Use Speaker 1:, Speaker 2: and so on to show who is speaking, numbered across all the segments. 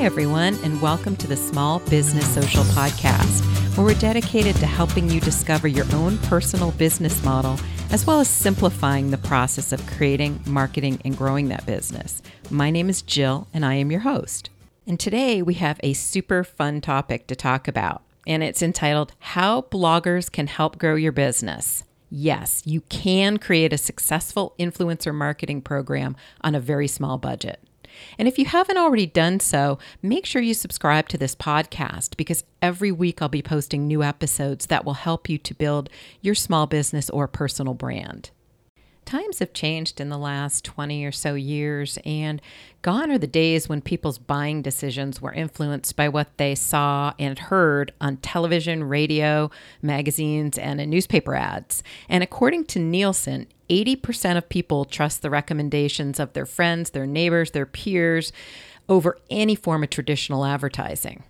Speaker 1: Hi, everyone, and welcome to the Small Business Social Podcast, where we're dedicated to helping you discover your own personal business model, as well as simplifying the process of creating, marketing, and growing that business. My name is Jill, and I am your host. And today we have a super fun topic to talk about, and it's entitled How Bloggers Can Help Grow Your Business. Yes, you can create a successful influencer marketing program on a very small budget. And if you haven't already done so, make sure you subscribe to this podcast because every week I'll be posting new episodes that will help you to build your small business or personal brand. Times have changed in the last 20 or so years, and gone are the days when people's buying decisions were influenced by what they saw and heard on television, radio, magazines, and in newspaper ads. And according to Nielsen, 80% of people trust the recommendations of their friends, their neighbors, their peers over any form of traditional advertising.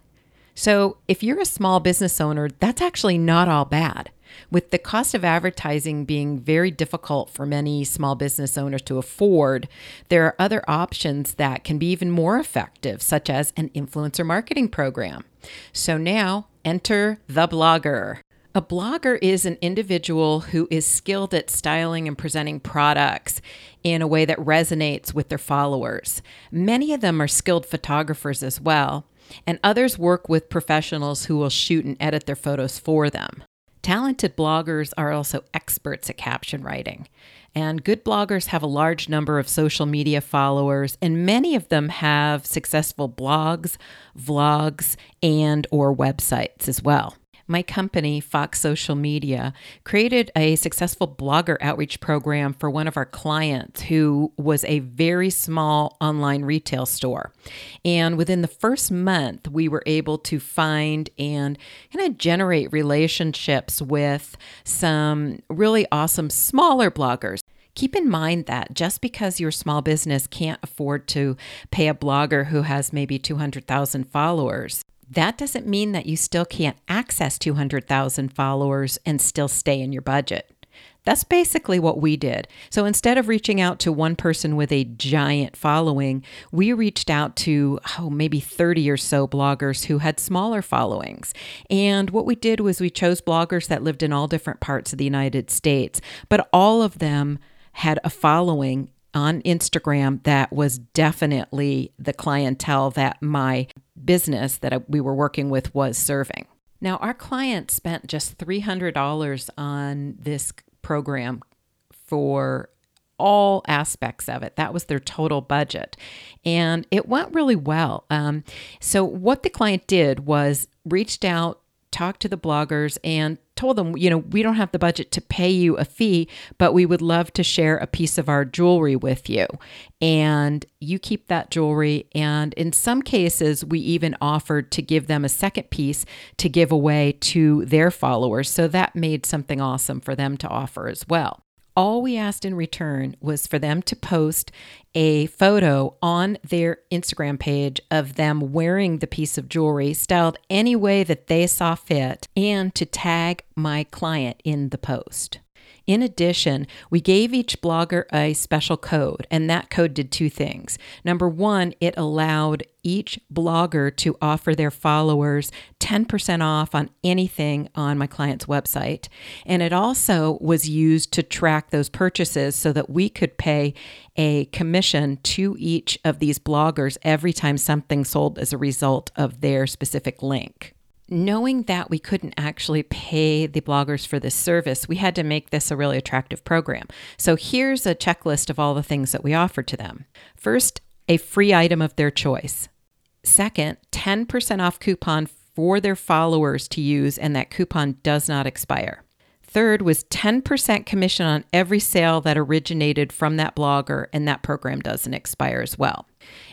Speaker 1: So, if you're a small business owner, that's actually not all bad. With the cost of advertising being very difficult for many small business owners to afford, there are other options that can be even more effective, such as an influencer marketing program. So now enter the blogger. A blogger is an individual who is skilled at styling and presenting products in a way that resonates with their followers. Many of them are skilled photographers as well, and others work with professionals who will shoot and edit their photos for them. Talented bloggers are also experts at caption writing. And good bloggers have a large number of social media followers, and many of them have successful blogs, vlogs, and or websites as well my company, Fox Social Media, created a successful blogger outreach program for one of our clients who was a very small online retail store. And within the first month, we were able to find and kind of generate relationships with some really awesome smaller bloggers. Keep in mind that just because your small business can't afford to pay a blogger who has maybe 200,000 followers, that doesn't mean that you still can't access 200,000 followers and still stay in your budget. That's basically what we did. So instead of reaching out to one person with a giant following, we reached out to, oh, maybe 30 or so bloggers who had smaller followings. And what we did was we chose bloggers that lived in all different parts of the United States, but all of them had a following on Instagram that was definitely the clientele that my business that we were working with was serving. Now, our client spent just $300 on this program for all aspects of it. That was their total budget. And it went really well. Um, so, what the client did was reached out talked to the bloggers and told them, you know, we don't have the budget to pay you a fee, but we would love to share a piece of our jewelry with you. And you keep that jewelry. And in some cases, we even offered to give them a second piece to give away to their followers. So that made something awesome for them to offer as well. All we asked in return was for them to post a photo on their Instagram page of them wearing the piece of jewelry styled any way that they saw fit and to tag my client in the post. In addition, we gave each blogger a special code, and that code did two things. Number one, it allowed each blogger to offer their followers 10% off on anything on my client's website. And it also was used to track those purchases so that we could pay a commission to each of these bloggers every time something sold as a result of their specific link knowing that we couldn't actually pay the bloggers for this service, we had to make this a really attractive program. So here's a checklist of all the things that we offered to them. First, a free item of their choice. Second, 10% off coupon for their followers to use, and that coupon does not expire. Third was 10% commission on every sale that originated from that blogger, and that program doesn't expire as well.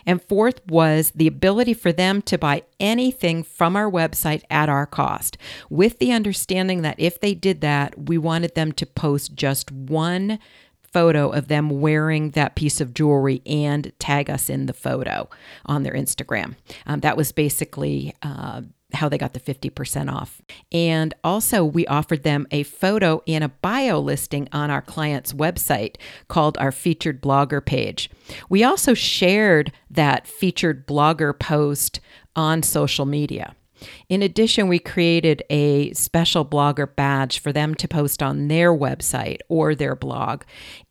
Speaker 1: And fourth was the ability for them to buy anything from our website at our cost, with the understanding that if they did that, we wanted them to post just one photo of them wearing that piece of jewelry and tag us in the photo on their Instagram. Um, that was basically uh, how they got the 50% off. And also, we offered them a photo and a bio listing on our client's website called our featured blogger page. We also shared that featured blogger post on social media. In addition, we created a special blogger badge for them to post on their website or their blog.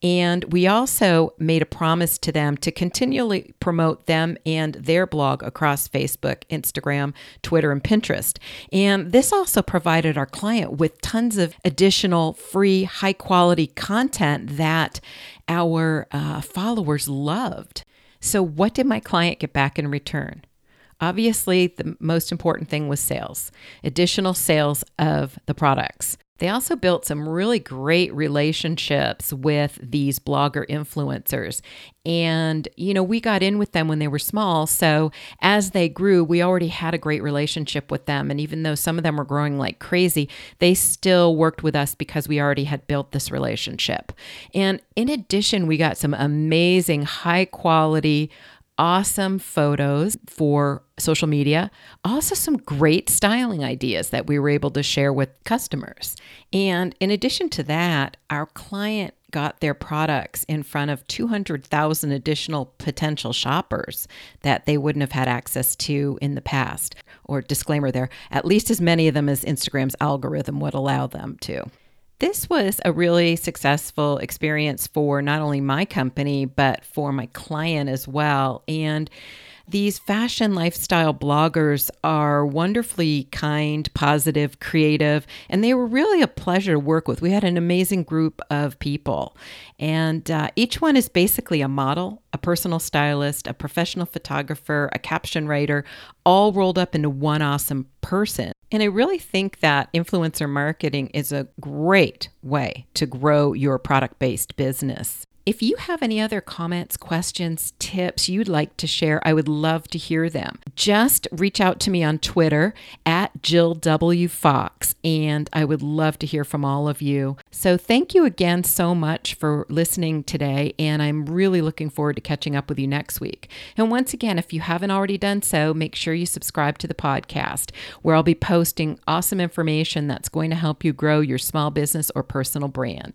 Speaker 1: And we also made a promise to them to continually promote them and their blog across Facebook, Instagram, Twitter, and Pinterest. And this also provided our client with tons of additional free, high quality content that our uh, followers loved. So, what did my client get back in return? Obviously, the most important thing was sales, additional sales of the products. They also built some really great relationships with these blogger influencers. And, you know, we got in with them when they were small. So as they grew, we already had a great relationship with them. And even though some of them were growing like crazy, they still worked with us because we already had built this relationship. And in addition, we got some amazing, high quality, awesome photos for social media, also some great styling ideas that we were able to share with customers. And in addition to that, our client got their products in front of 200,000 additional potential shoppers that they wouldn't have had access to in the past. Or disclaimer there, at least as many of them as Instagram's algorithm would allow them to. This was a really successful experience for not only my company, but for my client as well. And these fashion lifestyle bloggers are wonderfully kind, positive, creative, and they were really a pleasure to work with. We had an amazing group of people, and uh, each one is basically a model, a personal stylist, a professional photographer, a caption writer, all rolled up into one awesome person. And I really think that influencer marketing is a great way to grow your product based business. If you have any other comments, questions, tips you'd like to share, I would love to hear them. Just reach out to me on Twitter at Jill W. Fox, and I would love to hear from all of you. So, thank you again so much for listening today, and I'm really looking forward to catching up with you next week. And once again, if you haven't already done so, make sure you subscribe to the podcast, where I'll be posting awesome information that's going to help you grow your small business or personal brand.